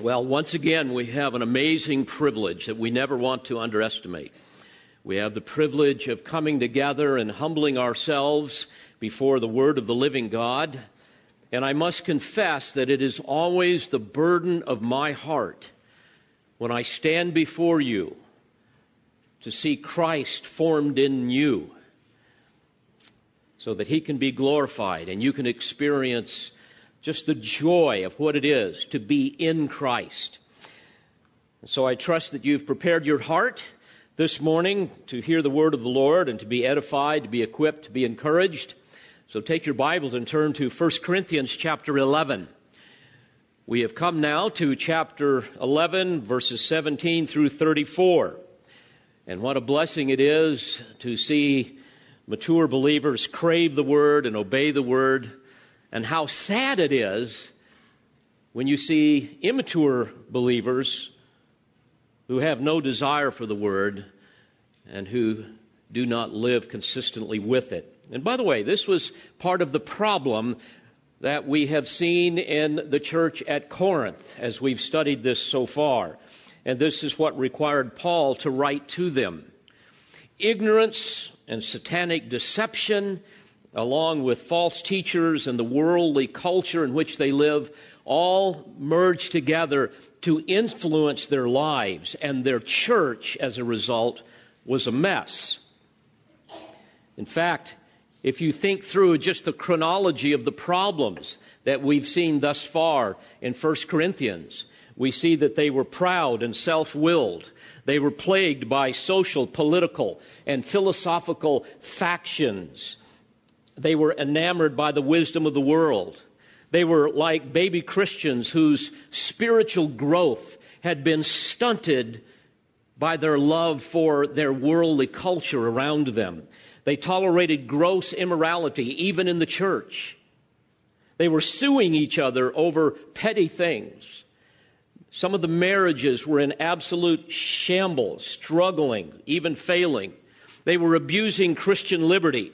Well, once again, we have an amazing privilege that we never want to underestimate. We have the privilege of coming together and humbling ourselves before the Word of the living God. And I must confess that it is always the burden of my heart when I stand before you to see Christ formed in you so that he can be glorified and you can experience just the joy of what it is to be in Christ. So I trust that you've prepared your heart this morning to hear the word of the Lord and to be edified, to be equipped, to be encouraged. So take your Bibles and turn to 1 Corinthians chapter 11. We have come now to chapter 11, verses 17 through 34. And what a blessing it is to see mature believers crave the word and obey the word, and how sad it is when you see immature believers who have no desire for the word and who do not live consistently with it. And by the way, this was part of the problem that we have seen in the church at Corinth as we've studied this so far. And this is what required Paul to write to them. Ignorance and satanic deception, along with false teachers and the worldly culture in which they live, all merge together to influence their lives, and their church, as a result, was a mess. In fact, if you think through just the chronology of the problems that we've seen thus far in 1 Corinthians, we see that they were proud and self willed. They were plagued by social, political, and philosophical factions. They were enamored by the wisdom of the world. They were like baby Christians whose spiritual growth had been stunted by their love for their worldly culture around them. They tolerated gross immorality even in the church. They were suing each other over petty things. Some of the marriages were in absolute shambles, struggling, even failing. They were abusing Christian liberty.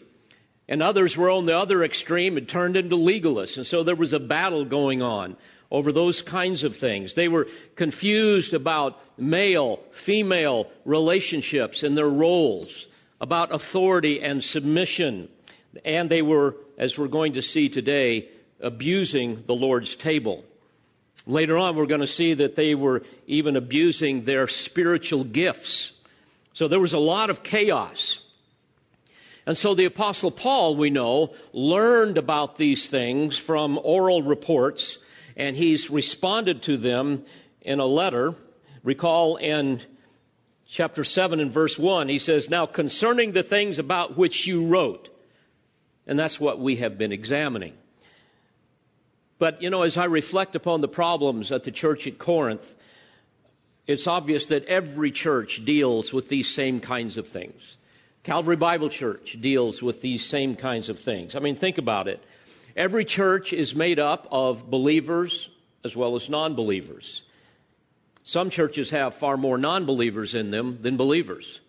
And others were on the other extreme and turned into legalists. And so there was a battle going on over those kinds of things. They were confused about male, female relationships and their roles, about authority and submission. And they were, as we're going to see today, abusing the Lord's table. Later on, we're going to see that they were even abusing their spiritual gifts. So there was a lot of chaos. And so the Apostle Paul, we know, learned about these things from oral reports, and he's responded to them in a letter. Recall in chapter 7 and verse 1, he says, Now concerning the things about which you wrote, and that's what we have been examining. But, you know, as I reflect upon the problems at the church at Corinth, it's obvious that every church deals with these same kinds of things. Calvary Bible Church deals with these same kinds of things. I mean, think about it. Every church is made up of believers as well as non believers. Some churches have far more non believers in them than believers.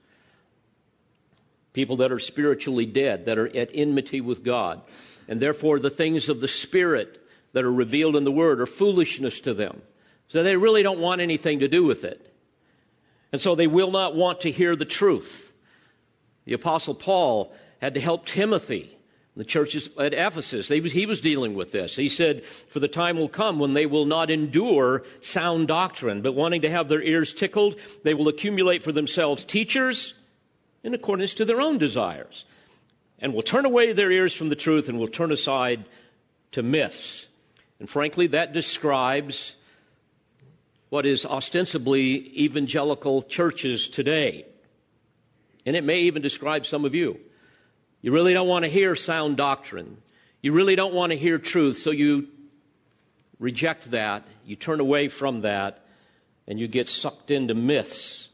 People that are spiritually dead, that are at enmity with God. And therefore, the things of the Spirit that are revealed in the Word are foolishness to them. So they really don't want anything to do with it. And so they will not want to hear the truth. The Apostle Paul had to help Timothy the churches at Ephesus. He was, he was, dealing with this. He said, For the time will come when they will not endure sound doctrine, but wanting to have their ears tickled, they will accumulate for themselves teachers in accordance to their own desires, and will turn away their ears from the truth and will turn aside to myths. And frankly, that describes what is ostensibly evangelical churches today. And it may even describe some of you. You really don't want to hear sound doctrine. You really don't want to hear truth, so you reject that, you turn away from that, and you get sucked into myths.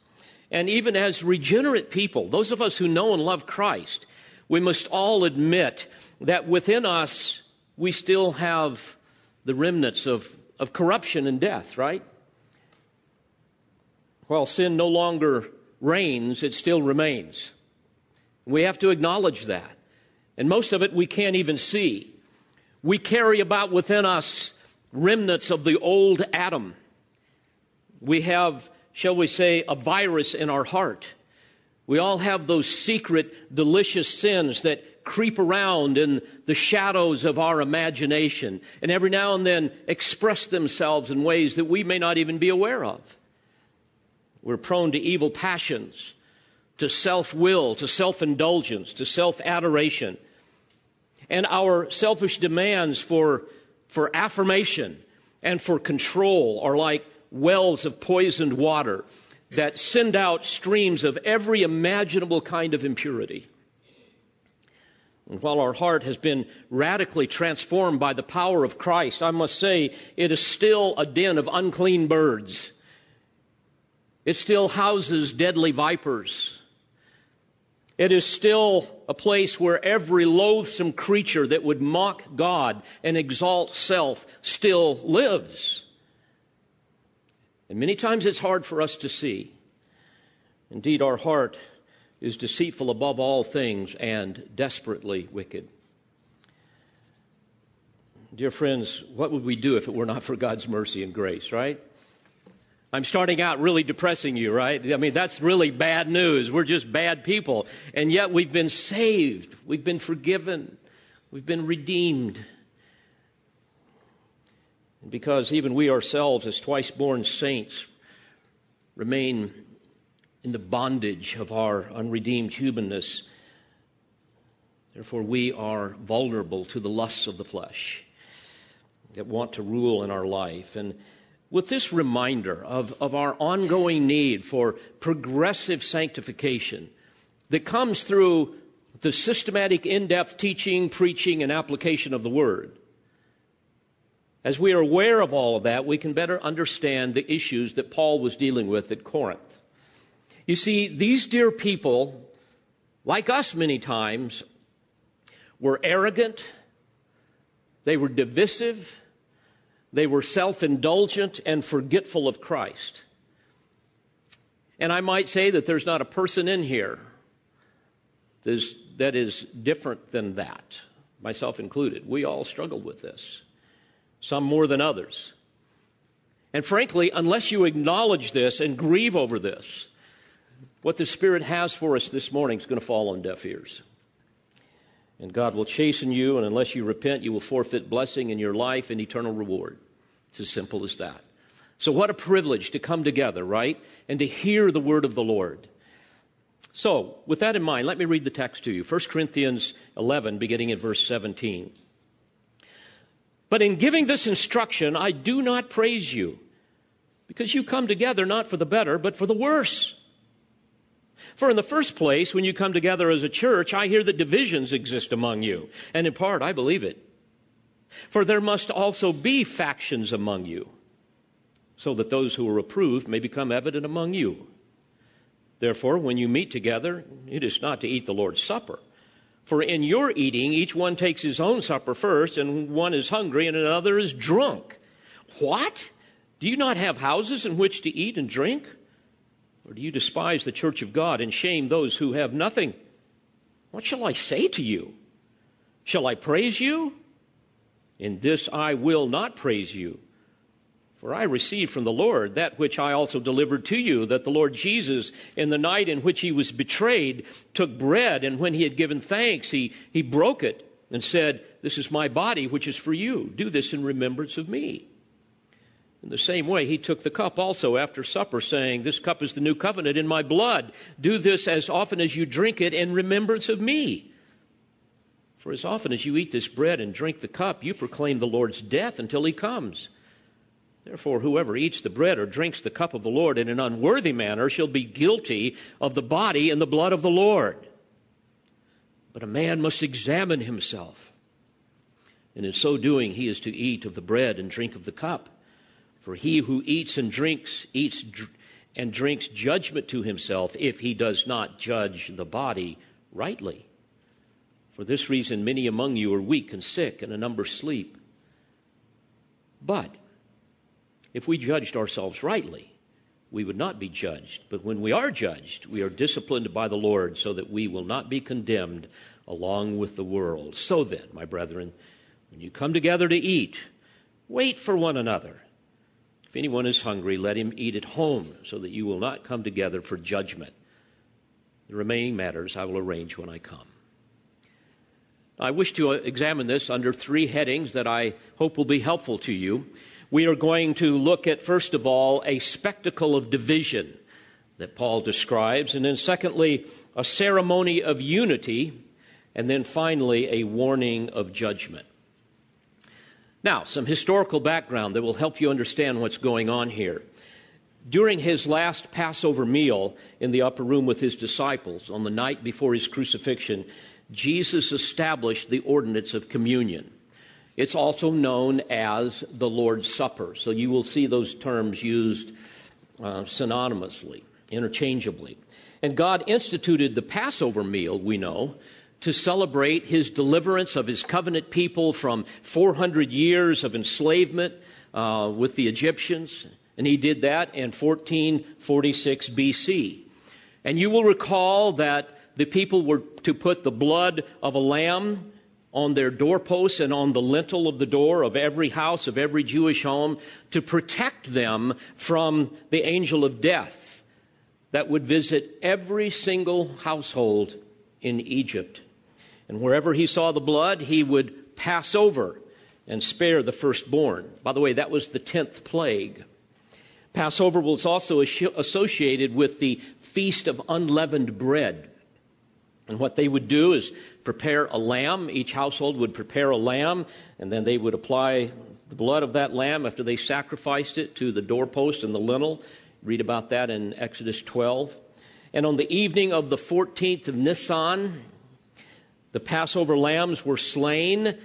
And even as regenerate people, those of us who know and love Christ, we must all admit that within us we still have the remnants of, of corruption and death, right? While sin no longer reigns, it still remains. We have to acknowledge that. And most of it we can't even see. We carry about within us remnants of the old Adam. We have, shall we say, a virus in our heart. We all have those secret, delicious sins that creep around in the shadows of our imagination and every now and then express themselves in ways that we may not even be aware of. We're prone to evil passions, to self will, to self indulgence, to self adoration. And our selfish demands for, for affirmation and for control are like wells of poisoned water that send out streams of every imaginable kind of impurity. And while our heart has been radically transformed by the power of Christ, I must say it is still a den of unclean birds. It still houses deadly vipers. It is still a place where every loathsome creature that would mock God and exalt self still lives. And many times it's hard for us to see. Indeed, our heart is deceitful above all things and desperately wicked. Dear friends, what would we do if it were not for God's mercy and grace, right? I'm starting out really depressing you, right? I mean, that's really bad news. We're just bad people. And yet we've been saved. We've been forgiven. We've been redeemed. And because even we ourselves, as twice born saints, remain in the bondage of our unredeemed humanness, therefore we are vulnerable to the lusts of the flesh that want to rule in our life. And with this reminder of, of our ongoing need for progressive sanctification that comes through the systematic, in depth teaching, preaching, and application of the Word. As we are aware of all of that, we can better understand the issues that Paul was dealing with at Corinth. You see, these dear people, like us many times, were arrogant, they were divisive, they were self indulgent and forgetful of Christ. And I might say that there's not a person in here that is different than that, myself included. We all struggle with this, some more than others. And frankly, unless you acknowledge this and grieve over this, what the Spirit has for us this morning is going to fall on deaf ears. And God will chasten you, and unless you repent, you will forfeit blessing in your life and eternal reward. It's as simple as that. So, what a privilege to come together, right? And to hear the word of the Lord. So, with that in mind, let me read the text to you 1 Corinthians 11, beginning at verse 17. But in giving this instruction, I do not praise you, because you come together not for the better, but for the worse. For in the first place, when you come together as a church, I hear that divisions exist among you. And in part, I believe it. For there must also be factions among you, so that those who are approved may become evident among you. Therefore, when you meet together, it is not to eat the Lord's Supper. For in your eating, each one takes his own supper first, and one is hungry and another is drunk. What? Do you not have houses in which to eat and drink? Or do you despise the church of God and shame those who have nothing? What shall I say to you? Shall I praise you? In this I will not praise you. For I received from the Lord that which I also delivered to you, that the Lord Jesus, in the night in which he was betrayed, took bread, and when he had given thanks, he, he broke it and said, This is my body, which is for you. Do this in remembrance of me. In the same way, he took the cup also after supper, saying, This cup is the new covenant in my blood. Do this as often as you drink it in remembrance of me. For as often as you eat this bread and drink the cup, you proclaim the Lord's death until he comes. Therefore, whoever eats the bread or drinks the cup of the Lord in an unworthy manner shall be guilty of the body and the blood of the Lord. But a man must examine himself. And in so doing, he is to eat of the bread and drink of the cup. For he who eats and drinks, eats and drinks judgment to himself if he does not judge the body rightly. For this reason, many among you are weak and sick, and a number sleep. But if we judged ourselves rightly, we would not be judged. But when we are judged, we are disciplined by the Lord so that we will not be condemned along with the world. So then, my brethren, when you come together to eat, wait for one another. If anyone is hungry, let him eat at home, so that you will not come together for judgment. The remaining matters I will arrange when I come. I wish to examine this under three headings that I hope will be helpful to you. We are going to look at, first of all, a spectacle of division that Paul describes, and then, secondly, a ceremony of unity, and then finally, a warning of judgment. Now, some historical background that will help you understand what's going on here. During his last Passover meal in the upper room with his disciples on the night before his crucifixion, Jesus established the ordinance of communion. It's also known as the Lord's Supper. So you will see those terms used uh, synonymously, interchangeably. And God instituted the Passover meal, we know, to celebrate his deliverance of his covenant people from 400 years of enslavement uh, with the Egyptians. And he did that in 1446 BC. And you will recall that the people were to put the blood of a lamb on their doorposts and on the lintel of the door of every house, of every Jewish home, to protect them from the angel of death that would visit every single household in Egypt. And wherever he saw the blood, he would pass over and spare the firstborn. By the way, that was the tenth plague. Passover was also associated with the Feast of Unleavened Bread. And what they would do is prepare a lamb. Each household would prepare a lamb, and then they would apply the blood of that lamb after they sacrificed it to the doorpost and the lintel. Read about that in Exodus 12. And on the evening of the 14th of Nisan, the Passover lambs were slain,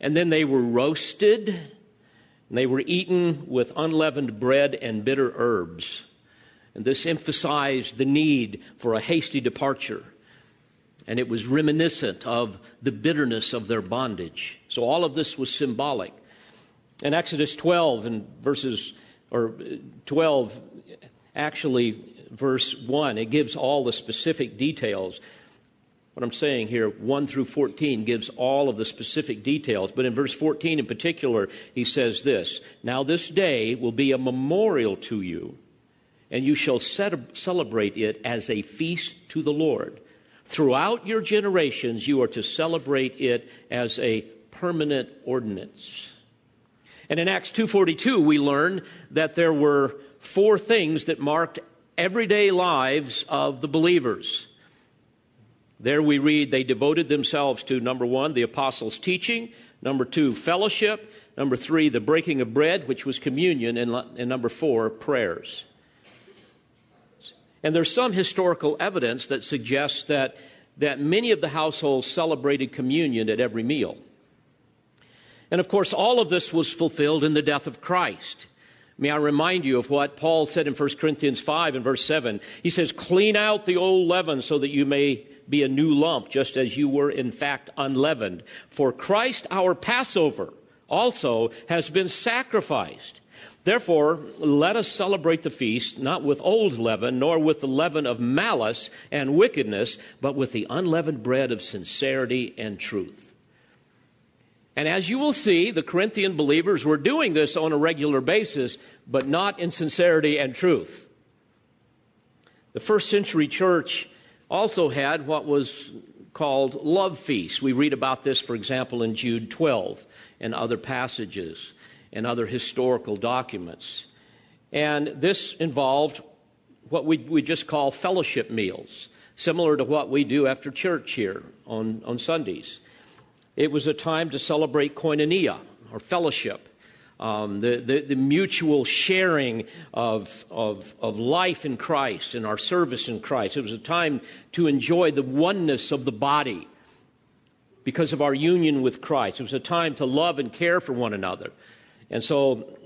and then they were roasted, and they were eaten with unleavened bread and bitter herbs. And this emphasized the need for a hasty departure and it was reminiscent of the bitterness of their bondage. So all of this was symbolic. In Exodus 12 and verses, or uh, 12, actually, verse 1, it gives all the specific details. What I'm saying here, 1 through 14, gives all of the specific details. But in verse 14 in particular, he says this Now this day will be a memorial to you, and you shall celebrate it as a feast to the Lord. Throughout your generations, you are to celebrate it as a permanent ordinance. And in Acts 2:42 we learn that there were four things that marked everyday lives of the believers. There we read they devoted themselves to number 1 the apostles' teaching, number 2 fellowship, number 3 the breaking of bread which was communion and, and number 4 prayers. And there's some historical evidence that suggests that, that many of the households celebrated communion at every meal. And of course, all of this was fulfilled in the death of Christ. May I remind you of what Paul said in 1 Corinthians 5 and verse 7? He says, Clean out the old leaven so that you may be a new lump, just as you were in fact unleavened. For Christ, our Passover, also has been sacrificed. Therefore, let us celebrate the feast not with old leaven, nor with the leaven of malice and wickedness, but with the unleavened bread of sincerity and truth. And as you will see, the Corinthian believers were doing this on a regular basis, but not in sincerity and truth. The first century church also had what was called love feasts. We read about this, for example, in Jude 12 and other passages and other historical documents. And this involved what we, we just call fellowship meals, similar to what we do after church here on, on Sundays. It was a time to celebrate koinonia, or fellowship, um, the, the, the, mutual sharing of, of, of life in Christ and our service in Christ. It was a time to enjoy the oneness of the body because of our union with Christ. It was a time to love and care for one another. And so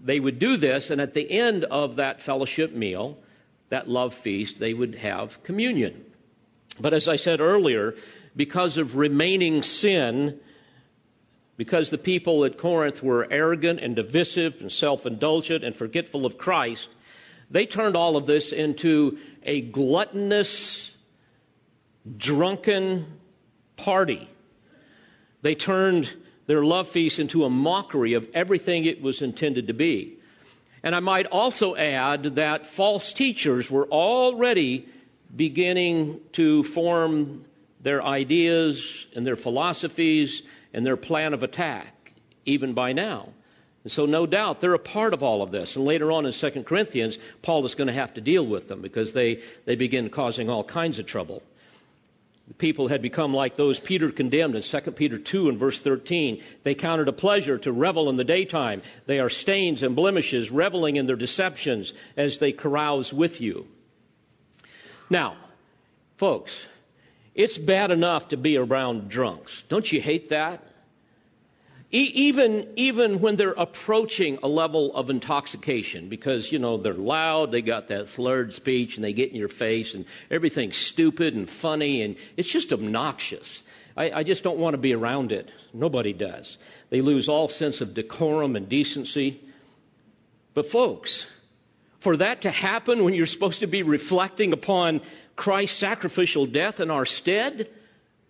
they would do this, and at the end of that fellowship meal, that love feast, they would have communion. But as I said earlier, because of remaining sin, because the people at Corinth were arrogant and divisive and self indulgent and forgetful of Christ, they turned all of this into a gluttonous, drunken party. They turned their love feast into a mockery of everything it was intended to be. And I might also add that false teachers were already beginning to form their ideas and their philosophies and their plan of attack, even by now. And so, no doubt, they're a part of all of this. And later on in 2 Corinthians, Paul is going to have to deal with them because they, they begin causing all kinds of trouble. The people had become like those Peter condemned in 2 Peter 2 and verse 13. They counted a pleasure to revel in the daytime. They are stains and blemishes, reveling in their deceptions as they carouse with you. Now, folks, it's bad enough to be around drunks. Don't you hate that? even, even when they're approaching a level of intoxication, because, you know, they're loud, they got that slurred speech, and they get in your face, and everything's stupid and funny, and it's just obnoxious. I, I just don't want to be around it. Nobody does. They lose all sense of decorum and decency. But, folks, for that to happen when you're supposed to be reflecting upon Christ's sacrificial death in our stead,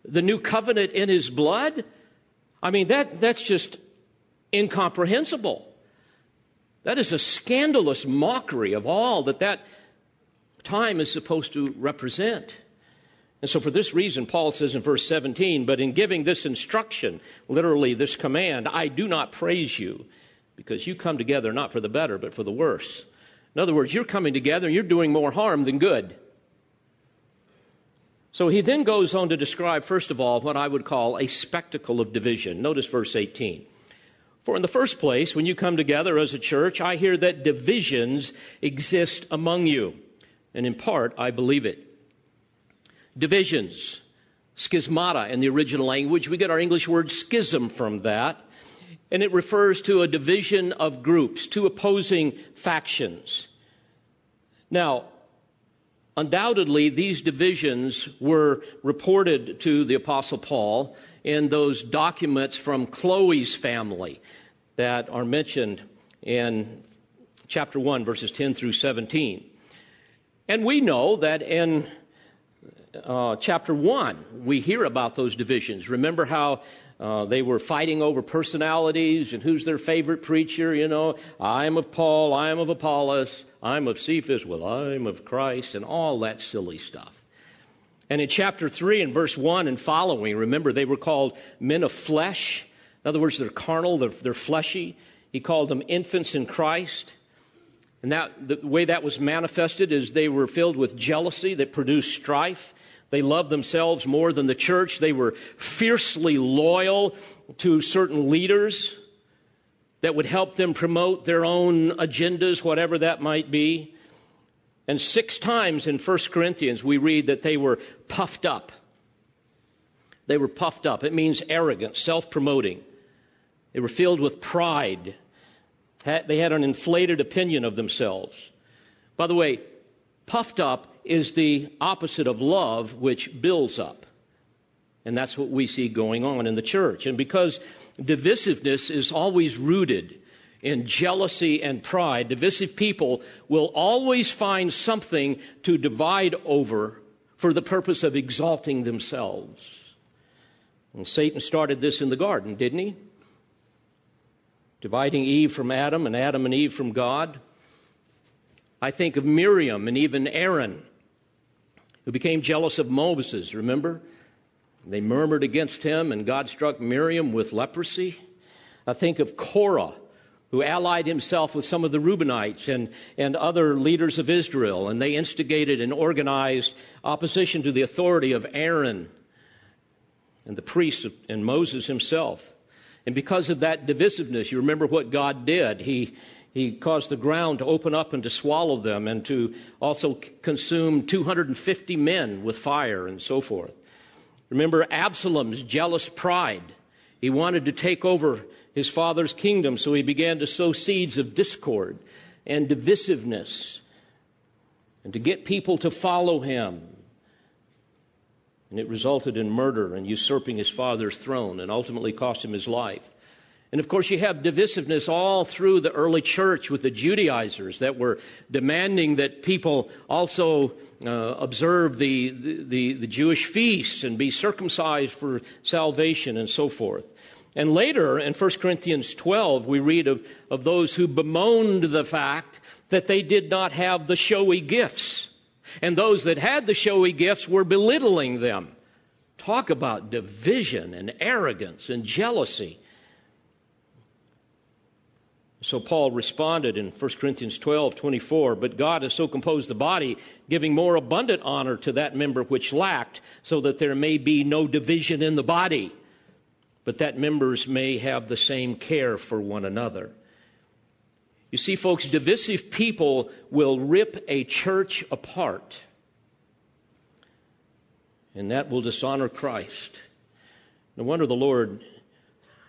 the new covenant in his blood, I mean, that, that's just incomprehensible. That is a scandalous mockery of all that that time is supposed to represent. And so, for this reason, Paul says in verse 17, But in giving this instruction, literally this command, I do not praise you, because you come together not for the better, but for the worse. In other words, you're coming together and you're doing more harm than good. So he then goes on to describe, first of all, what I would call a spectacle of division. Notice verse 18. For in the first place, when you come together as a church, I hear that divisions exist among you. And in part, I believe it. Divisions, schismata in the original language. We get our English word schism from that. And it refers to a division of groups, two opposing factions. Now, Undoubtedly, these divisions were reported to the Apostle Paul in those documents from Chloe's family that are mentioned in chapter 1, verses 10 through 17. And we know that in uh, chapter 1, we hear about those divisions. Remember how uh, they were fighting over personalities and who's their favorite preacher, you know. I'm of Paul, I'm of Apollos, I'm of Cephas, well, I'm of Christ, and all that silly stuff. And in chapter 3 and verse 1 and following, remember they were called men of flesh. In other words, they're carnal, they're, they're fleshy. He called them infants in Christ. And that, the way that was manifested is they were filled with jealousy that produced strife. They loved themselves more than the church. They were fiercely loyal to certain leaders that would help them promote their own agendas, whatever that might be. And six times in 1 Corinthians, we read that they were puffed up. They were puffed up. It means arrogant, self promoting. They were filled with pride. They had an inflated opinion of themselves. By the way, puffed up is the opposite of love, which builds up. And that's what we see going on in the church. And because divisiveness is always rooted in jealousy and pride, divisive people will always find something to divide over for the purpose of exalting themselves. And Satan started this in the garden, didn't he? Dividing Eve from Adam and Adam and Eve from God. I think of Miriam and even Aaron who became jealous of Moses, remember? They murmured against him, and God struck Miriam with leprosy. I think of Korah, who allied himself with some of the Reubenites and, and other leaders of Israel, and they instigated and organized opposition to the authority of Aaron and the priests and Moses himself. And because of that divisiveness, you remember what God did. He, he caused the ground to open up and to swallow them and to also consume 250 men with fire and so forth. Remember Absalom's jealous pride. He wanted to take over his father's kingdom, so he began to sow seeds of discord and divisiveness and to get people to follow him. And it resulted in murder and usurping his father's throne and ultimately cost him his life. And of course, you have divisiveness all through the early church with the Judaizers that were demanding that people also uh, observe the, the, the, Jewish feasts and be circumcised for salvation and so forth. And later in 1 Corinthians 12, we read of, of those who bemoaned the fact that they did not have the showy gifts. And those that had the showy gifts were belittling them. Talk about division and arrogance and jealousy. So Paul responded in 1 Corinthians 12, 24, but God has so composed the body, giving more abundant honor to that member which lacked, so that there may be no division in the body, but that members may have the same care for one another. You see, folks, divisive people will rip a church apart, and that will dishonor Christ. No wonder the Lord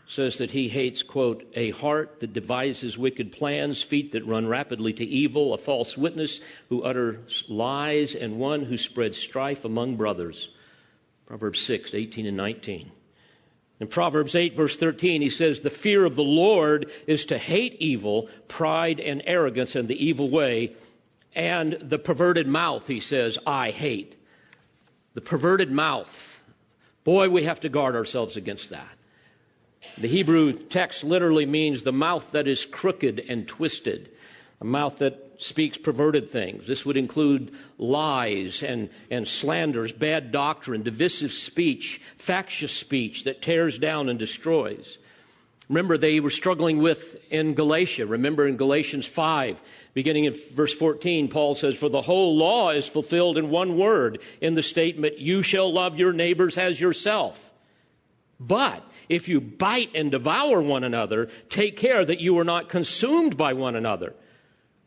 says that he hates, quote, a heart that devises wicked plans, feet that run rapidly to evil, a false witness who utters lies, and one who spreads strife among brothers. Proverbs 6, 18 and 19. In Proverbs 8, verse 13, he says, The fear of the Lord is to hate evil, pride and arrogance and the evil way, and the perverted mouth, he says, I hate. The perverted mouth. Boy, we have to guard ourselves against that. The Hebrew text literally means the mouth that is crooked and twisted, a mouth that speaks perverted things. This would include lies and, and slanders, bad doctrine, divisive speech, factious speech that tears down and destroys. Remember, they were struggling with in Galatia. Remember in Galatians 5, beginning in verse 14, Paul says, For the whole law is fulfilled in one word, in the statement, You shall love your neighbors as yourself. But if you bite and devour one another, take care that you are not consumed by one another.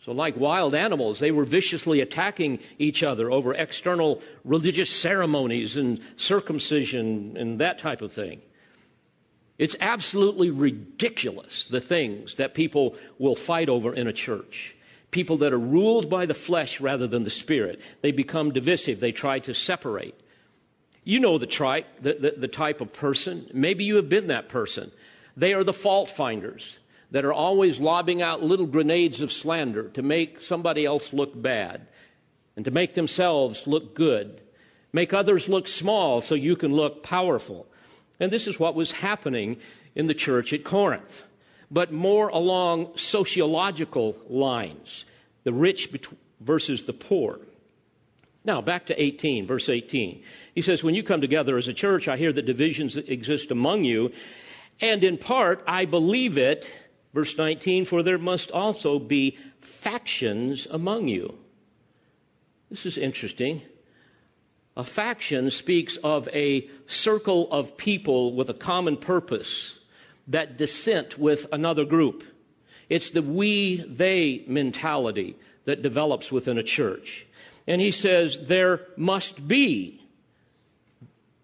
So, like wild animals, they were viciously attacking each other over external religious ceremonies and circumcision and that type of thing. It's absolutely ridiculous the things that people will fight over in a church. People that are ruled by the flesh rather than the spirit. They become divisive, they try to separate. You know the, tri- the, the, the type of person. Maybe you have been that person. They are the fault finders that are always lobbing out little grenades of slander to make somebody else look bad and to make themselves look good, make others look small so you can look powerful. And this is what was happening in the church at Corinth, but more along sociological lines the rich versus the poor. Now, back to 18, verse 18. He says, When you come together as a church, I hear that divisions exist among you. And in part, I believe it. Verse 19, for there must also be factions among you. This is interesting. A faction speaks of a circle of people with a common purpose that dissent with another group. It's the we they mentality that develops within a church and he says, There must be.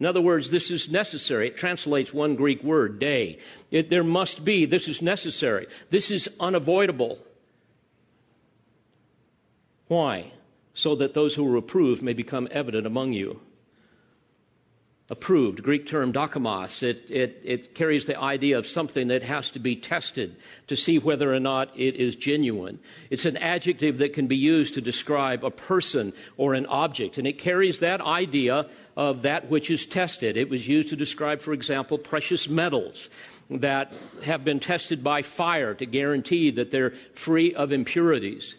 In other words, this is necessary. It translates one Greek word, dei. It, there must be. This is necessary. This is unavoidable. Why? So that those who are approved may become evident among you approved, Greek term dokimos. It, it, it carries the idea of something that has to be tested to see whether or not it is genuine. It's an adjective that can be used to describe a person or an object, and it carries that idea of that which is tested. It was used to describe, for example, precious metals that have been tested by fire to guarantee that they're free of impurities.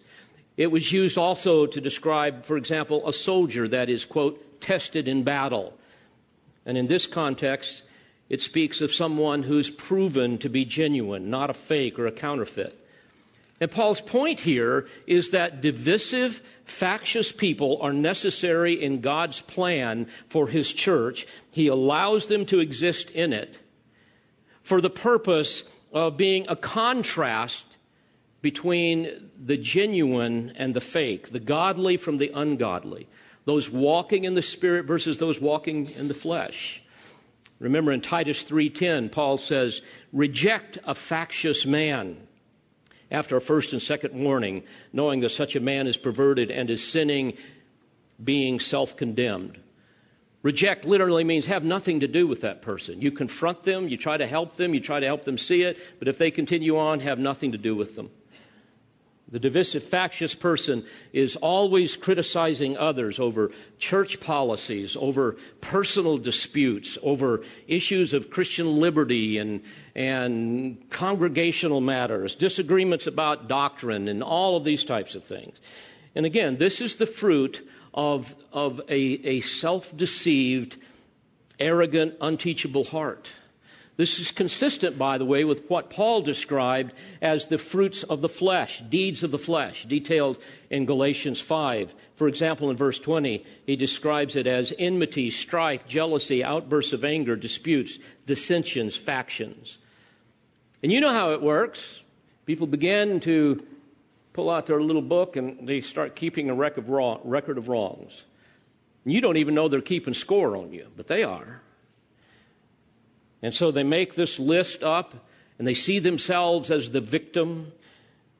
It was used also to describe, for example, a soldier that is, quote, tested in battle. And in this context, it speaks of someone who's proven to be genuine, not a fake or a counterfeit. And Paul's point here is that divisive, factious people are necessary in God's plan for his church. He allows them to exist in it for the purpose of being a contrast between the genuine and the fake, the godly from the ungodly those walking in the spirit versus those walking in the flesh. Remember in Titus 3:10 Paul says, "Reject a factious man." After a first and second warning, knowing that such a man is perverted and is sinning, being self-condemned. Reject literally means have nothing to do with that person. You confront them, you try to help them, you try to help them see it, but if they continue on, have nothing to do with them. The divisive, factious person is always criticizing others over church policies, over personal disputes, over issues of Christian liberty and, and congregational matters, disagreements about doctrine, and all of these types of things. And again, this is the fruit of, of a, a self deceived, arrogant, unteachable heart. This is consistent, by the way, with what Paul described as the fruits of the flesh, deeds of the flesh, detailed in Galatians 5. For example, in verse 20, he describes it as enmity, strife, jealousy, outbursts of anger, disputes, dissensions, factions. And you know how it works. People begin to pull out their little book and they start keeping a record of, wrongs. You don't even know they're keeping score on you, but they are. And so they make this list up and they see themselves as the victim.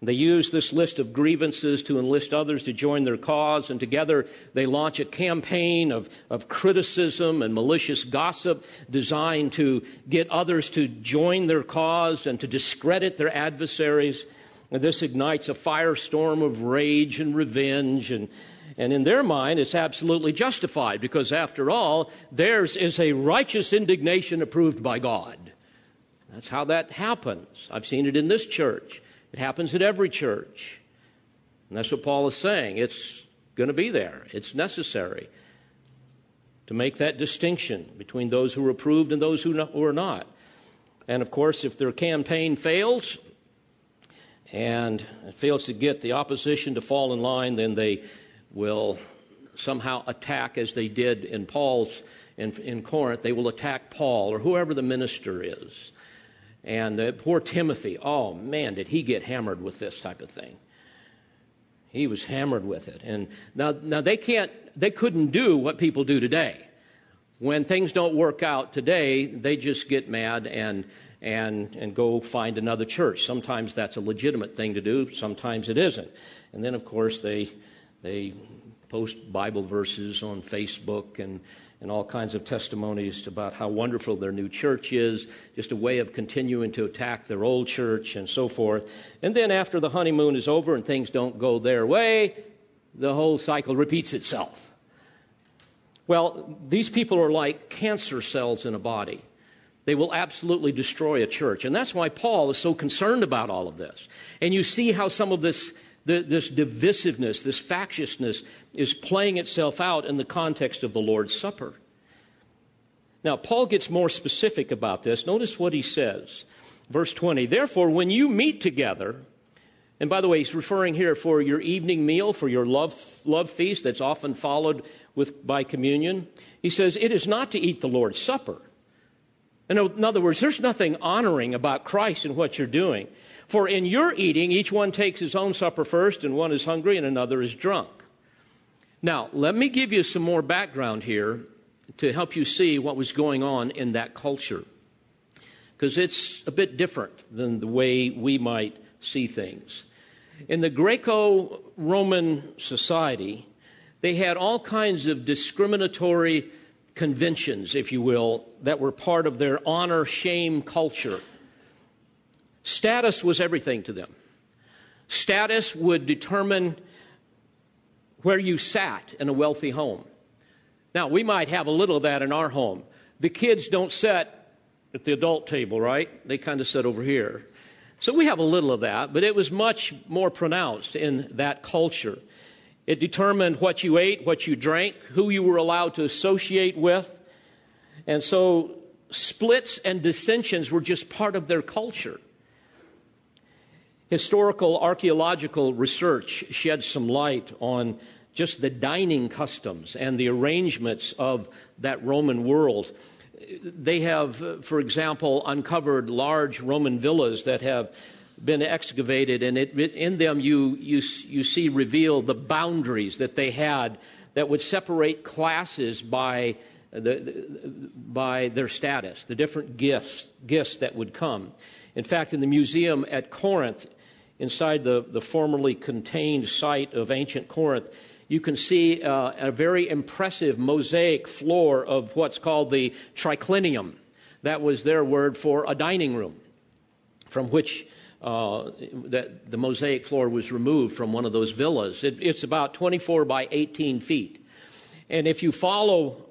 They use this list of grievances to enlist others to join their cause, and together they launch a campaign of, of criticism and malicious gossip designed to get others to join their cause and to discredit their adversaries. And this ignites a firestorm of rage and revenge and and in their mind, it's absolutely justified because, after all, theirs is a righteous indignation approved by God. That's how that happens. I've seen it in this church, it happens at every church. And that's what Paul is saying. It's going to be there, it's necessary to make that distinction between those who are approved and those who, who are not. And of course, if their campaign fails and fails to get the opposition to fall in line, then they will somehow attack, as they did in Paul's in, in Corinth, they will attack Paul or whoever the minister is. And the poor Timothy, oh man, did he get hammered with this type of thing. He was hammered with it. And now, now they can't, they couldn't do what people do today. When things don't work out today, they just get mad and, and, and go find another church. Sometimes that's a legitimate thing to do, sometimes it isn't. And then, of course, they, they post Bible verses on Facebook and, and all kinds of testimonies about how wonderful their new church is, just a way of continuing to attack their old church and so forth. And then after the honeymoon is over and things don't go their way, the whole cycle repeats itself. Well, these people are like cancer cells in a body. They will absolutely destroy a church. And that's why Paul is so concerned about all of this. And you see how some of this the, this divisiveness, this factiousness is playing itself out in the context of the Lord's Supper. Now, Paul gets more specific about this. Notice what he says. Verse 20 Therefore, when you meet together, and by the way, he's referring here for your evening meal, for your love, love feast that's often followed with, by communion. He says, It is not to eat the Lord's Supper. In other words, there's nothing honoring about Christ in what you're doing. For in your eating, each one takes his own supper first, and one is hungry and another is drunk. Now, let me give you some more background here to help you see what was going on in that culture. Because it's a bit different than the way we might see things. In the Greco Roman society, they had all kinds of discriminatory conventions, if you will, that were part of their honor shame culture. Status was everything to them. Status would determine where you sat in a wealthy home. Now, we might have a little of that in our home. The kids don't sit at the adult table, right? They kind of sit over here. So we have a little of that, but it was much more pronounced in that culture. It determined what you ate, what you drank, who you were allowed to associate with. And so splits and dissensions were just part of their culture. Historical archaeological research sheds some light on just the dining customs and the arrangements of that Roman world. They have, for example, uncovered large Roman villas that have been excavated, and it, in them you, you, you see revealed the boundaries that they had that would separate classes by, the, the, by their status, the different gifts, gifts that would come. In fact, in the museum at Corinth, inside the, the formerly contained site of ancient Corinth, you can see uh, a very impressive mosaic floor of what's called the triclinium. That was their word for a dining room, from which uh, that the mosaic floor was removed from one of those villas. It, it's about 24 by 18 feet. And if you follow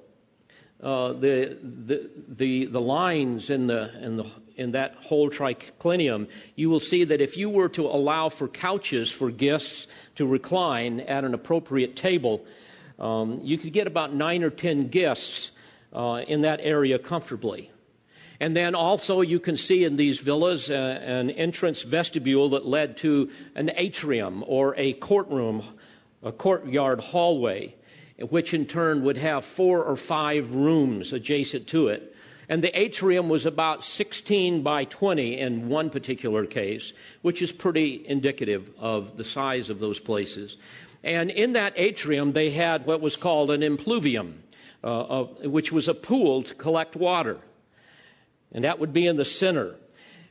uh, the, the, the, the, lines in, the, in, the, in that whole triclinium, you will see that if you were to allow for couches for guests to recline at an appropriate table, um, you could get about nine or ten guests uh, in that area comfortably. And then also, you can see in these villas uh, an entrance vestibule that led to an atrium or a courtroom, a courtyard hallway, which in turn would have four or five rooms adjacent to it. And the atrium was about 16 by 20 in one particular case, which is pretty indicative of the size of those places. And in that atrium, they had what was called an impluvium, uh, which was a pool to collect water. And that would be in the center,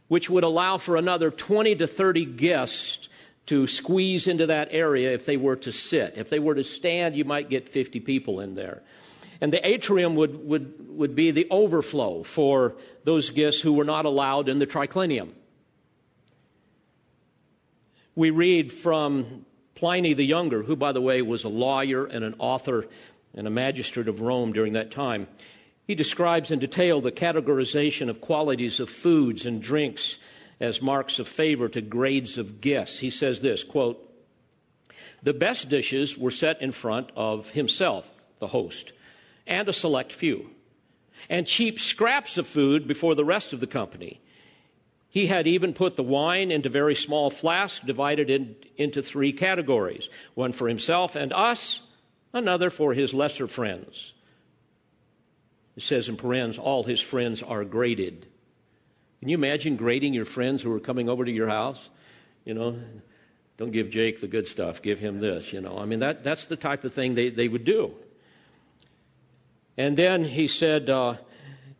which would allow for another 20 to 30 guests to squeeze into that area if they were to sit. If they were to stand, you might get 50 people in there. And the atrium would, would, would be the overflow for those guests who were not allowed in the triclinium. We read from Pliny the Younger, who, by the way, was a lawyer and an author and a magistrate of Rome during that time. He describes in detail the categorization of qualities of foods and drinks as marks of favor to grades of guests. He says this quote, The best dishes were set in front of himself, the host, and a select few, and cheap scraps of food before the rest of the company. He had even put the wine into very small flasks, divided in, into three categories one for himself and us, another for his lesser friends. It says in parens, all his friends are graded. Can you imagine grading your friends who are coming over to your house? You know, don't give Jake the good stuff, give him this, you know. I mean, that, that's the type of thing they, they would do. And then he said, uh,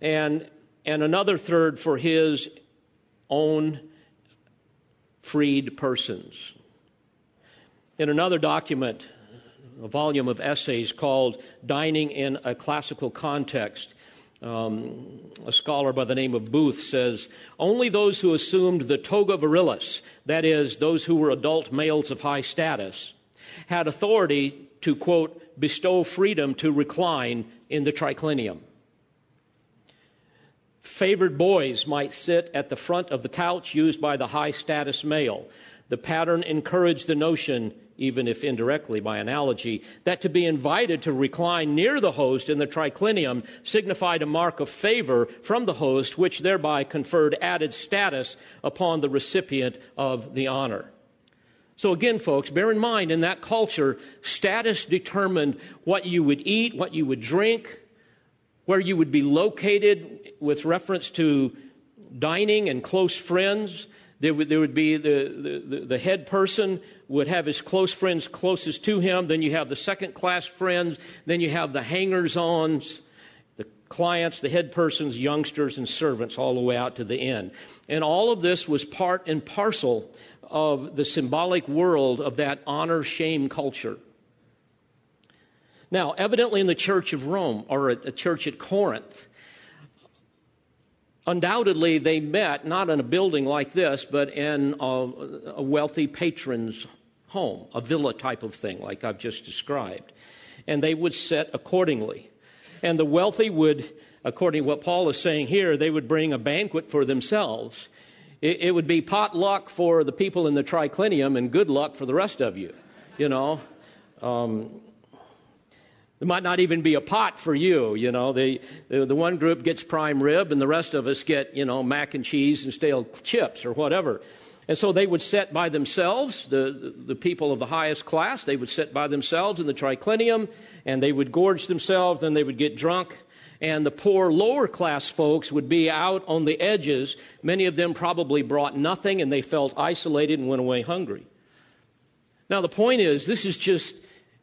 and, and another third for his own freed persons. In another document, a volume of essays called Dining in a Classical Context. Um, a scholar by the name of Booth says only those who assumed the toga virilis, that is, those who were adult males of high status, had authority to, quote, bestow freedom to recline in the triclinium. Favored boys might sit at the front of the couch used by the high status male. The pattern encouraged the notion even if indirectly by analogy, that to be invited to recline near the host in the triclinium signified a mark of favor from the host, which thereby conferred added status upon the recipient of the honor. So again, folks, bear in mind in that culture, status determined what you would eat, what you would drink, where you would be located with reference to dining and close friends. There would, there would be the, the, the, head person would have his close friends closest to him. Then you have the second class friends. Then you have the hangers ons, the clients, the head persons, youngsters, and servants, all the way out to the end. And all of this was part and parcel of the symbolic world of that honor shame culture. Now, evidently in the church of Rome, or a, a church at Corinth, Undoubtedly, they met not in a building like this, but in a, a, wealthy patron's home, a villa type of thing, like I've just described. And they would set accordingly. And the wealthy would, according to what Paul is saying here, they would bring a banquet for themselves. It, it would be potluck for the people in the triclinium and good luck for the rest of you, you know. Um, there might not even be a pot for you, you know. The, the, the, one group gets prime rib and the rest of us get, you know, mac and cheese and stale chips or whatever. And so they would sit by themselves, the, the people of the highest class, they would sit by themselves in the triclinium and they would gorge themselves and they would get drunk. And the poor lower class folks would be out on the edges. Many of them probably brought nothing and they felt isolated and went away hungry. Now, the point is, this is just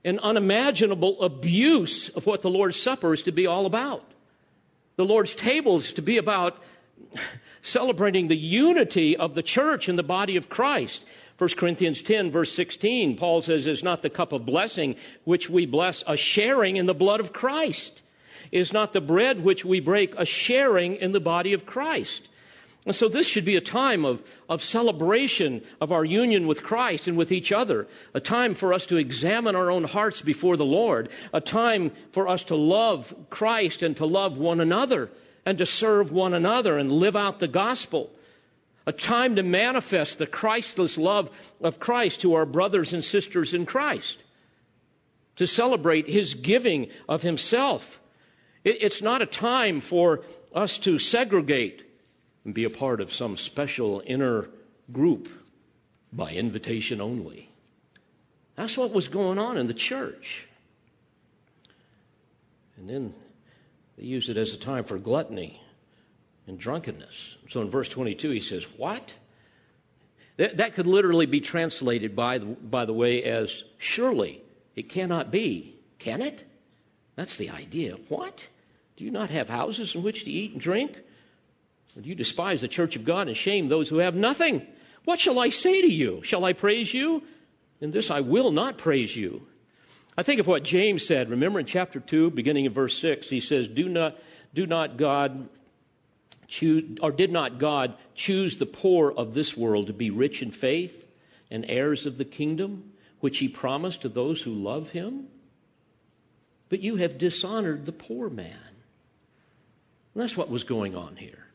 an unimaginable abuse of what the Lord's Supper is to be all about. The Lord's table is to be about celebrating the unity of the church and the body of Christ. 1 Corinthians 10, verse 16, Paul says, Is not the cup of blessing which we bless a sharing in the blood of Christ? Is not the bread which we break a sharing in the body of Christ? And so this should be a time of, of celebration of our union with Christ and with each other, a time for us to examine our own hearts before the Lord, a time for us to love Christ and to love one another and to serve one another and live out the gospel, a time to manifest the Christless love of Christ to our brothers and sisters in Christ, to celebrate his giving of himself. It, it's not a time for us to segregate and be a part of some special inner group by invitation only. That's what was going on in the church. And then they use it as a time for gluttony and drunkenness. So in verse 22, he says, What? That, that could literally be translated, by the, by the way, as surely it cannot be. Can it? That's the idea. What? Do you not have houses in which to eat and drink? Do you despise the church of God and shame those who have nothing? What shall I say to you? Shall I praise you? In this I will not praise you. I think of what James said. Remember in chapter 2, beginning in verse 6, he says, Do not, do not God choose, or did not God choose the poor of this world to be rich in faith and heirs of the kingdom, which he promised to those who love him? But you have dishonored the poor man. And that's what was going on here.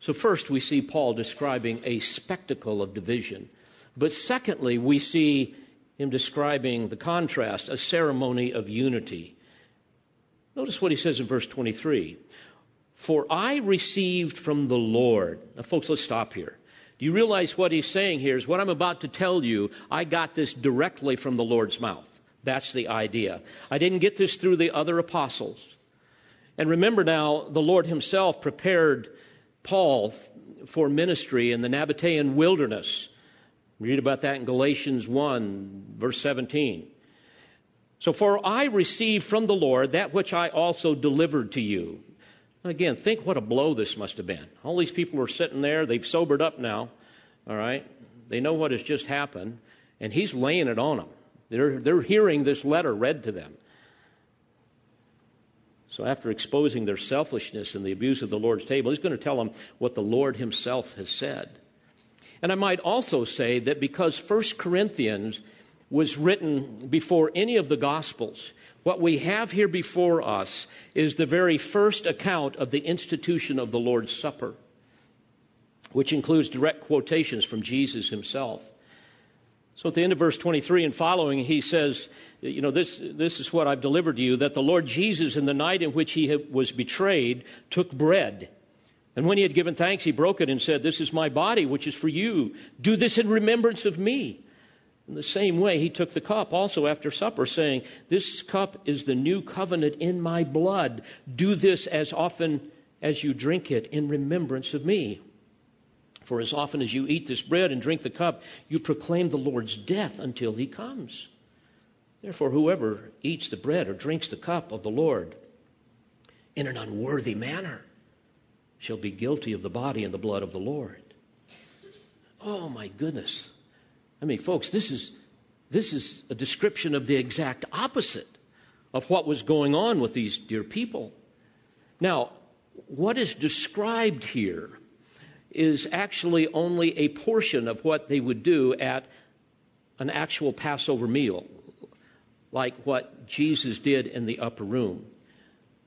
So, first, we see Paul describing a spectacle of division. But secondly, we see him describing the contrast, a ceremony of unity. Notice what he says in verse 23 For I received from the Lord. Now, folks, let's stop here. Do you realize what he's saying here is what I'm about to tell you? I got this directly from the Lord's mouth. That's the idea. I didn't get this through the other apostles. And remember now, the Lord himself prepared Paul for ministry in the Nabatean wilderness. Read about that in Galatians 1, verse 17. So, for I received from the Lord that which I also delivered to you. Again, think what a blow this must have been. All these people are sitting there, they've sobered up now, all right? They know what has just happened, and he's laying it on them. They're, they're hearing this letter read to them. So, after exposing their selfishness and the abuse of the Lord's table, he's going to tell them what the Lord himself has said. And I might also say that because 1 Corinthians was written before any of the Gospels, what we have here before us is the very first account of the institution of the Lord's Supper, which includes direct quotations from Jesus himself. So at the end of verse 23 and following, he says, You know, this, this is what I've delivered to you that the Lord Jesus, in the night in which he was betrayed, took bread. And when he had given thanks, he broke it and said, This is my body, which is for you. Do this in remembrance of me. In the same way, he took the cup also after supper, saying, This cup is the new covenant in my blood. Do this as often as you drink it in remembrance of me. For as often as you eat this bread and drink the cup, you proclaim the Lord's death until he comes. Therefore, whoever eats the bread or drinks the cup of the Lord in an unworthy manner, shall be guilty of the body and the blood of the Lord. Oh my goodness. I mean, folks, this is, this is a description of the exact opposite of what was going on with these dear people. Now, what is described here is actually only a portion of what they would do at an actual Passover meal, like what Jesus did in the upper room.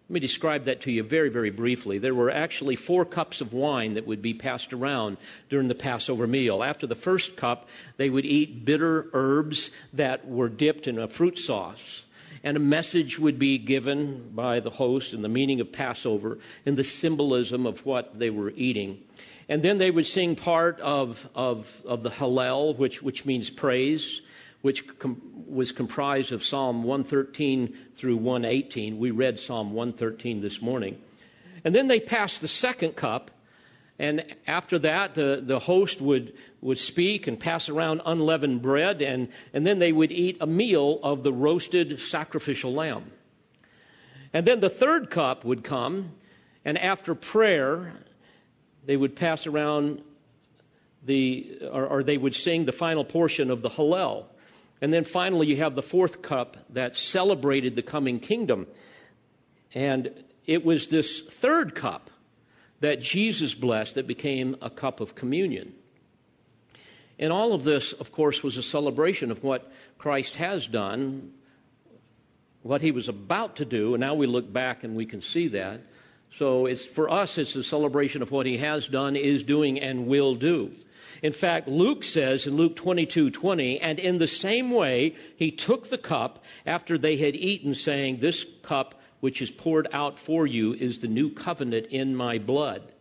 Let me describe that to you very, very briefly. There were actually four cups of wine that would be passed around during the Passover meal. After the first cup, they would eat bitter herbs that were dipped in a fruit sauce. And a message would be given by the host and the meaning of Passover and the symbolism of what they were eating. And then they would sing part of, of, of the Hallel, which, which means praise which com- was comprised of Psalm 113 through 118. We read Psalm 113 this morning. And then they passed the second cup, and after that, the, the host would, would speak and pass around unleavened bread, and, and then they would eat a meal of the roasted sacrificial lamb. And then the third cup would come, and after prayer, they would pass around the, or, or they would sing the final portion of the Hallel. And then finally, you have the fourth cup that celebrated the coming kingdom. And it was this third cup that Jesus blessed that became a cup of communion. And all of this, of course, was a celebration of what Christ has done, what he was about to do, and now we look back and we can see that. So it's for us it's a celebration of what he has done, is doing, and will do. In fact, Luke says in Luke 22 20, and in the same way, he took the cup after they had eaten, saying, This cup which is poured out for you is the new covenant in my blood.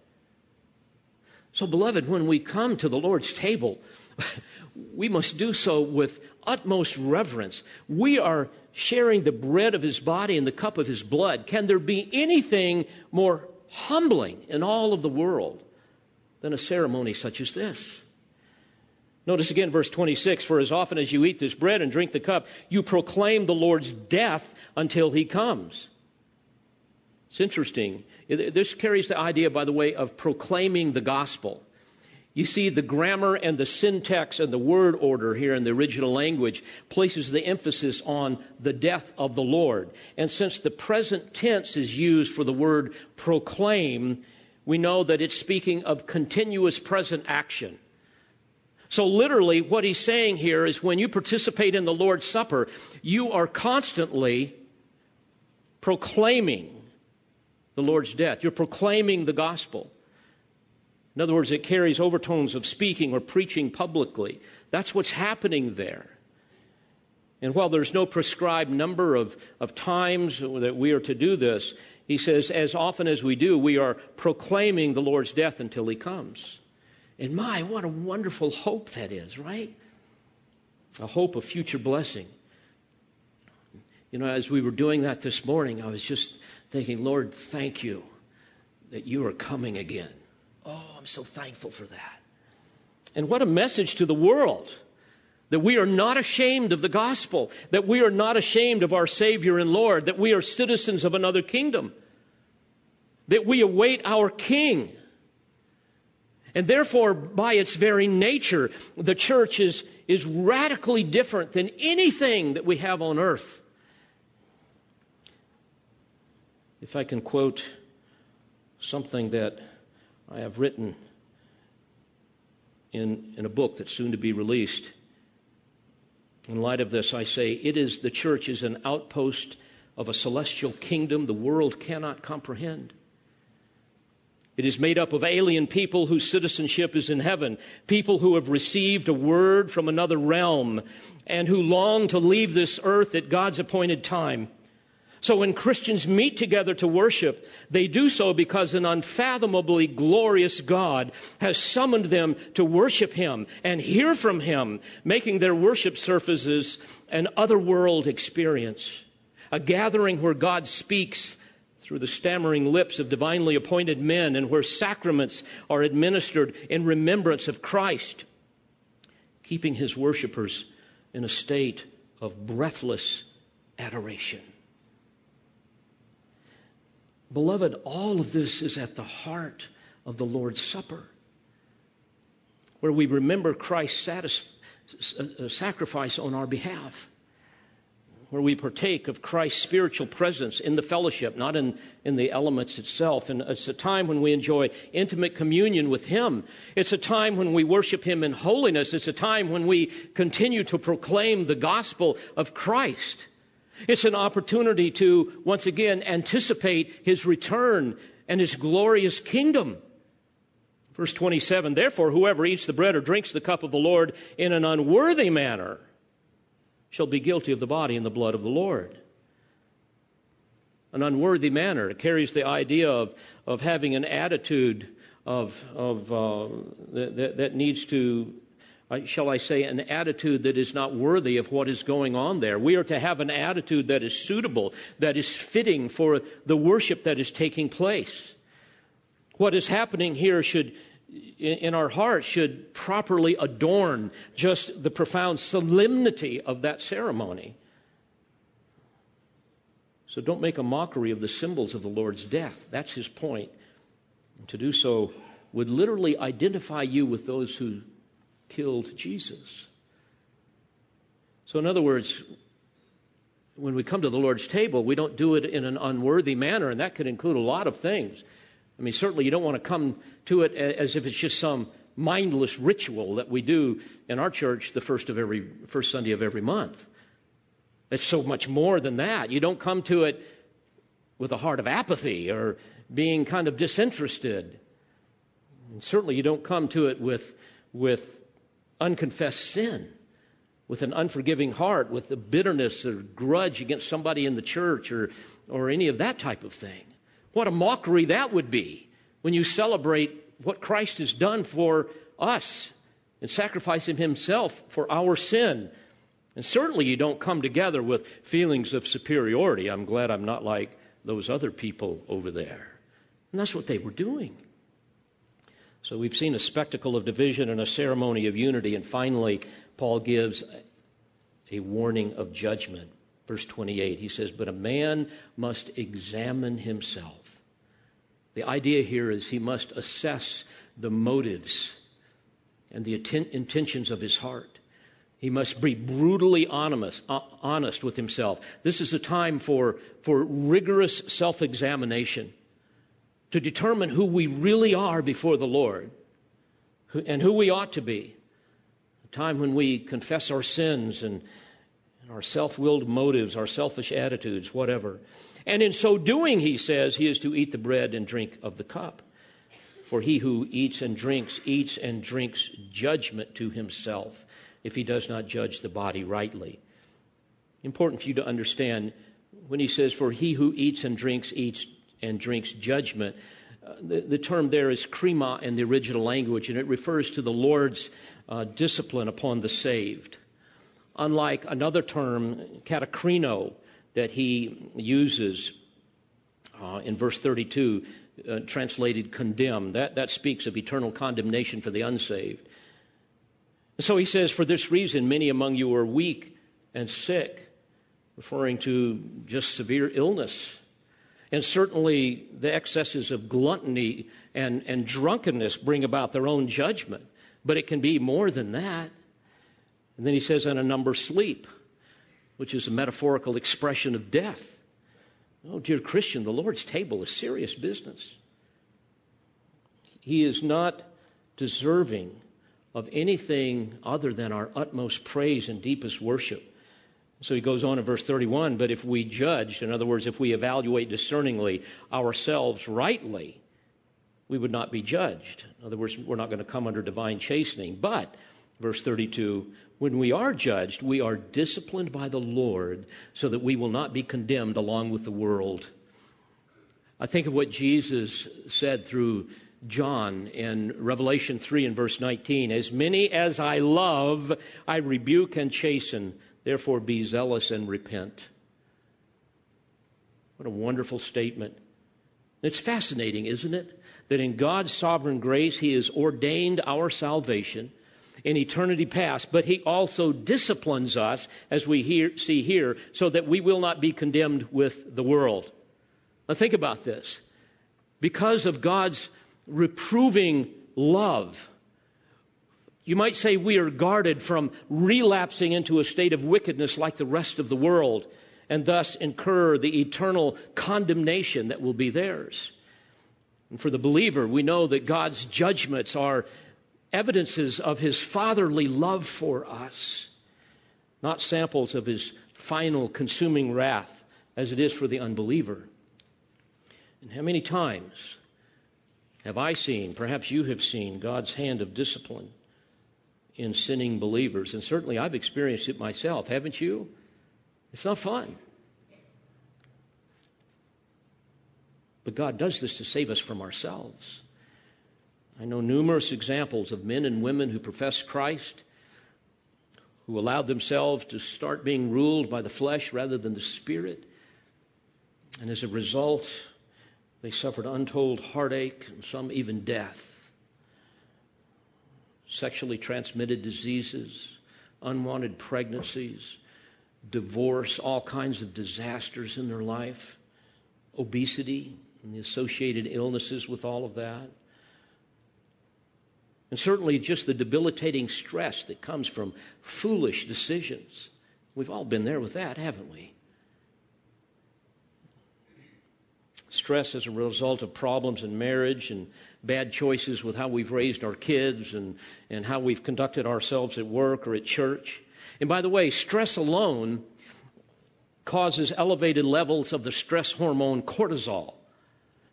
So, beloved, when we come to the Lord's table, we must do so with utmost reverence. We are sharing the bread of his body and the cup of his blood. Can there be anything more humbling in all of the world than a ceremony such as this? Notice again verse 26 For as often as you eat this bread and drink the cup, you proclaim the Lord's death until he comes. It's interesting. This carries the idea, by the way, of proclaiming the gospel. You see, the grammar and the syntax and the word order here in the original language places the emphasis on the death of the Lord. And since the present tense is used for the word proclaim, we know that it's speaking of continuous present action. So, literally, what he's saying here is when you participate in the Lord's Supper, you are constantly proclaiming the Lord's death. You're proclaiming the gospel. In other words, it carries overtones of speaking or preaching publicly. That's what's happening there. And while there's no prescribed number of, of times that we are to do this, he says, as often as we do, we are proclaiming the Lord's death until he comes. And my, what a wonderful hope that is, right? A hope of future blessing. You know, as we were doing that this morning, I was just thinking, Lord, thank you that you are coming again. I'm so thankful for that. And what a message to the world that we are not ashamed of the gospel, that we are not ashamed of our Savior and Lord, that we are citizens of another kingdom, that we await our King. And therefore, by its very nature, the church is, is radically different than anything that we have on earth. If I can quote something that I have written in, in a book that's soon to be released. In light of this, I say it is the church is an outpost of a celestial kingdom the world cannot comprehend. It is made up of alien people whose citizenship is in heaven, people who have received a word from another realm and who long to leave this earth at God's appointed time. So when Christians meet together to worship, they do so because an unfathomably glorious God has summoned them to worship Him and hear from Him, making their worship services an otherworld experience. A gathering where God speaks through the stammering lips of divinely appointed men and where sacraments are administered in remembrance of Christ, keeping His worshipers in a state of breathless adoration. Beloved, all of this is at the heart of the Lord's Supper, where we remember Christ's satis- uh, sacrifice on our behalf, where we partake of Christ's spiritual presence in the fellowship, not in, in the elements itself. And it's a time when we enjoy intimate communion with Him. It's a time when we worship Him in holiness. It's a time when we continue to proclaim the gospel of Christ. It's an opportunity to, once again, anticipate his return and his glorious kingdom. Verse 27 Therefore, whoever eats the bread or drinks the cup of the Lord in an unworthy manner shall be guilty of the body and the blood of the Lord. An unworthy manner it carries the idea of, of having an attitude of, of, uh, that, that needs to shall I say, an attitude that is not worthy of what is going on there. We are to have an attitude that is suitable, that is fitting for the worship that is taking place. What is happening here should, in our hearts, should properly adorn just the profound solemnity of that ceremony. So don't make a mockery of the symbols of the Lord's death. That's his point. And to do so would literally identify you with those who killed Jesus. So, in other words, when we come to the Lord's table, we don't do it in an unworthy manner, and that could include a lot of things. I mean, certainly you don't want to come to it as if it's just some mindless ritual that we do in our church the first of every first Sunday of every month. It's so much more than that. You don't come to it with a heart of apathy or being kind of disinterested. And certainly you don't come to it with, with unconfessed sin, with an unforgiving heart, with a bitterness or grudge against somebody in the church or, or any of that type of thing. What a mockery that would be when you celebrate what Christ has done for us and sacrificing himself for our sin. And certainly you don't come together with feelings of superiority. I'm glad I'm not like those other people over there. And that's what they were doing. So we've seen a spectacle of division and a ceremony of unity. And finally, Paul gives a warning of judgment. Verse 28, he says, But a man must examine himself. The idea here is he must assess the motives and the intentions of his heart. He must be brutally honest, uh, honest with himself. This is a time for, for rigorous self examination to determine who we really are before the Lord and who we ought to be. A time when we confess our sins and, our self willed motives, our selfish attitudes, whatever. And in so doing, he says, he is to eat the bread and drink of the cup. For he who eats and drinks, eats and drinks judgment to himself if he does not judge the body rightly. Important for you to understand when he says, For he who eats and drinks, eats and drinks judgment. Uh, the, the, term there is krima in the original language, and it refers to the Lord's uh, discipline upon the saved. Unlike another term, katakrino, that he uses uh, in verse 32, uh, translated condemn. That, that speaks of eternal condemnation for the unsaved. so he says, For this reason, many among you are weak and sick, referring to just severe illness. And certainly the excesses of gluttony and, and drunkenness bring about their own judgment. But it can be more than that. And then he says, and a number sleep which is a metaphorical expression of death. Oh, dear Christian, the Lord's table is serious business. He is not deserving of anything other than our utmost praise and deepest worship. So he goes on in verse 31 But if we judge, in other words, if we evaluate discerningly ourselves rightly, we would not be judged. In other words, we're not going to come under divine chastening. But, verse 32, when we are judged, we are disciplined by the Lord so that we will not be condemned along with the world. I think of what Jesus said through John in Revelation 3 and verse 19 As many as I love, I rebuke and chasten. Therefore, be zealous and repent. What a wonderful statement. It's fascinating, isn't it? That in God's sovereign grace, He has ordained our salvation in eternity past, but he also disciplines us, as we hear, see here, so that we will not be condemned with the world. Now, think about this. Because of God's reproving love, you might say we are guarded from relapsing into a state of wickedness like the rest of the world and thus incur the eternal condemnation that will be theirs. And for the believer, we know that God's judgments are evidences of his fatherly love for us, not samples of his final consuming wrath as it is for the unbeliever. And how many times have I seen, perhaps you have seen, God's hand of discipline in sinning believers? And certainly I've experienced it myself, haven't you? It's not fun. But God does this to save us from ourselves. I know numerous examples of men and women who profess Christ, who allowed themselves to start being ruled by the flesh rather than the spirit. And as a result, they suffered untold heartache and some even death. Sexually transmitted diseases, unwanted pregnancies, divorce, all kinds of disasters in their life, obesity and the associated illnesses with all of that. And certainly just the debilitating stress that comes from foolish decisions. We've all been there with that, haven't we? Stress as a result of problems in marriage and bad choices with how we've raised our kids and, and how we've conducted ourselves at work or at church. And by the way, stress alone causes elevated levels of the stress hormone cortisol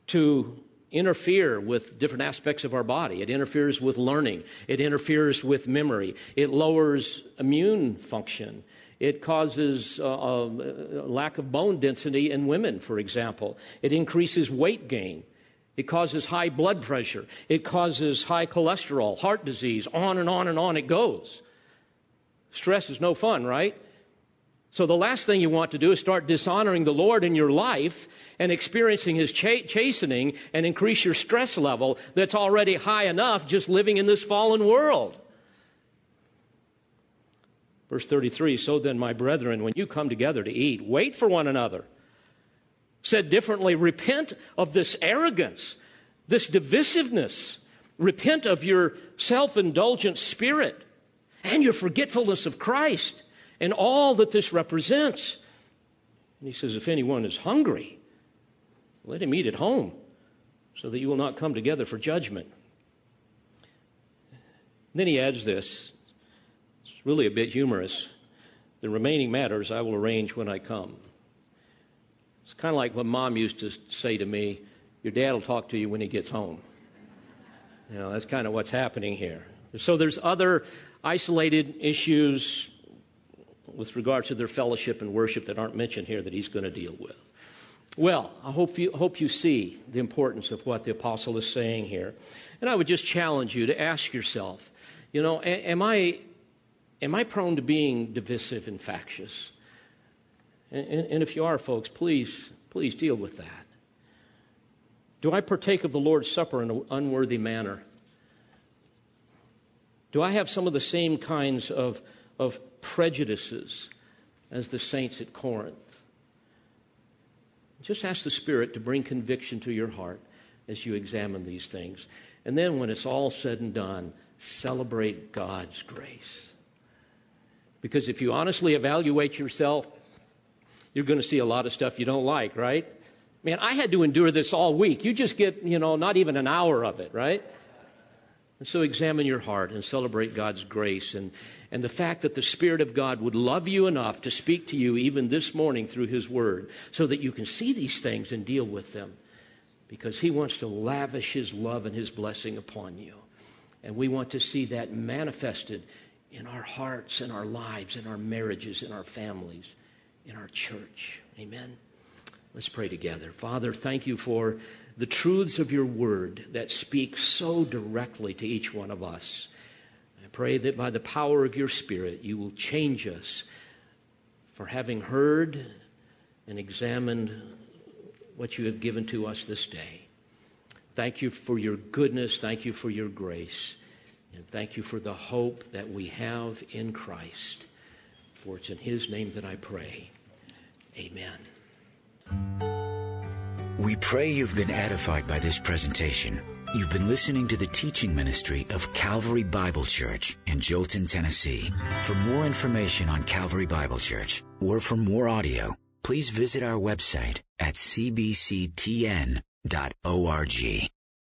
to interfere with different aspects of our body. It interferes with learning. It interferes with memory. It lowers immune function. It causes uh, a lack of bone density in women, for example. It increases weight gain. It causes high blood pressure. It causes high cholesterol, heart disease, on and on and on it goes. Stress is no fun, right? So the last thing you want to do is start dishonoring the Lord in your life and experiencing His ch- chastening and increase your stress level that's already high enough just living in this fallen world. Verse 33 So then, my brethren, when you come together to eat, wait for one another. Said differently, repent of this arrogance, this divisiveness. Repent of your self indulgent spirit and your forgetfulness of Christ and all that this represents. And he says, If anyone is hungry, let him eat at home, so that you will not come together for judgment. Then he adds this really a bit humorous. The remaining matters I will arrange when I come. It's kind of like what mom used to say to me your dad will talk to you when he gets home. You know, that's kind of what's happening here. So there's other isolated issues with regard to their fellowship and worship that aren't mentioned here that he's going to deal with. Well, I hope you, hope you see the importance of what the apostle is saying here. And I would just challenge you to ask yourself, you know, am I Am I prone to being divisive and factious? And, and, and, if you are, folks, please, please deal with that. Do I partake of the Lord's Supper in an unworthy manner? Do I have some of the same kinds of, of prejudices as the saints at Corinth? Just ask the Spirit to bring conviction to your heart as you examine these things. And then, when it's all said and done, celebrate God's grace. Because if you honestly evaluate yourself, you're going to see a lot of stuff you don't like, right? Man, I had to endure this all week. You just get, you know, not even an hour of it, right? And so examine your heart and celebrate God's grace and, and the fact that the Spirit of God would love you enough to speak to you even this morning through His Word so that you can see these things and deal with them because He wants to lavish His love and His blessing upon you. And we want to see that manifested in our hearts, in our lives, in our marriages, in our families, in our church. Amen. Let's pray together. Father, thank you for the truths of your word that speak so directly to each one of us. I pray that by the power of your Spirit, you will change us for having heard and examined what you have given to us this day. Thank you for your goodness. Thank you for your grace. And thank you for the hope that we have in Christ. For it's in His name that I pray. Amen. We pray you've been edified by this presentation. You've been listening to the teaching ministry of Calvary Bible Church in Jolton, Tennessee. For more information on Calvary Bible Church or for more audio, please visit our website at cbctn.org.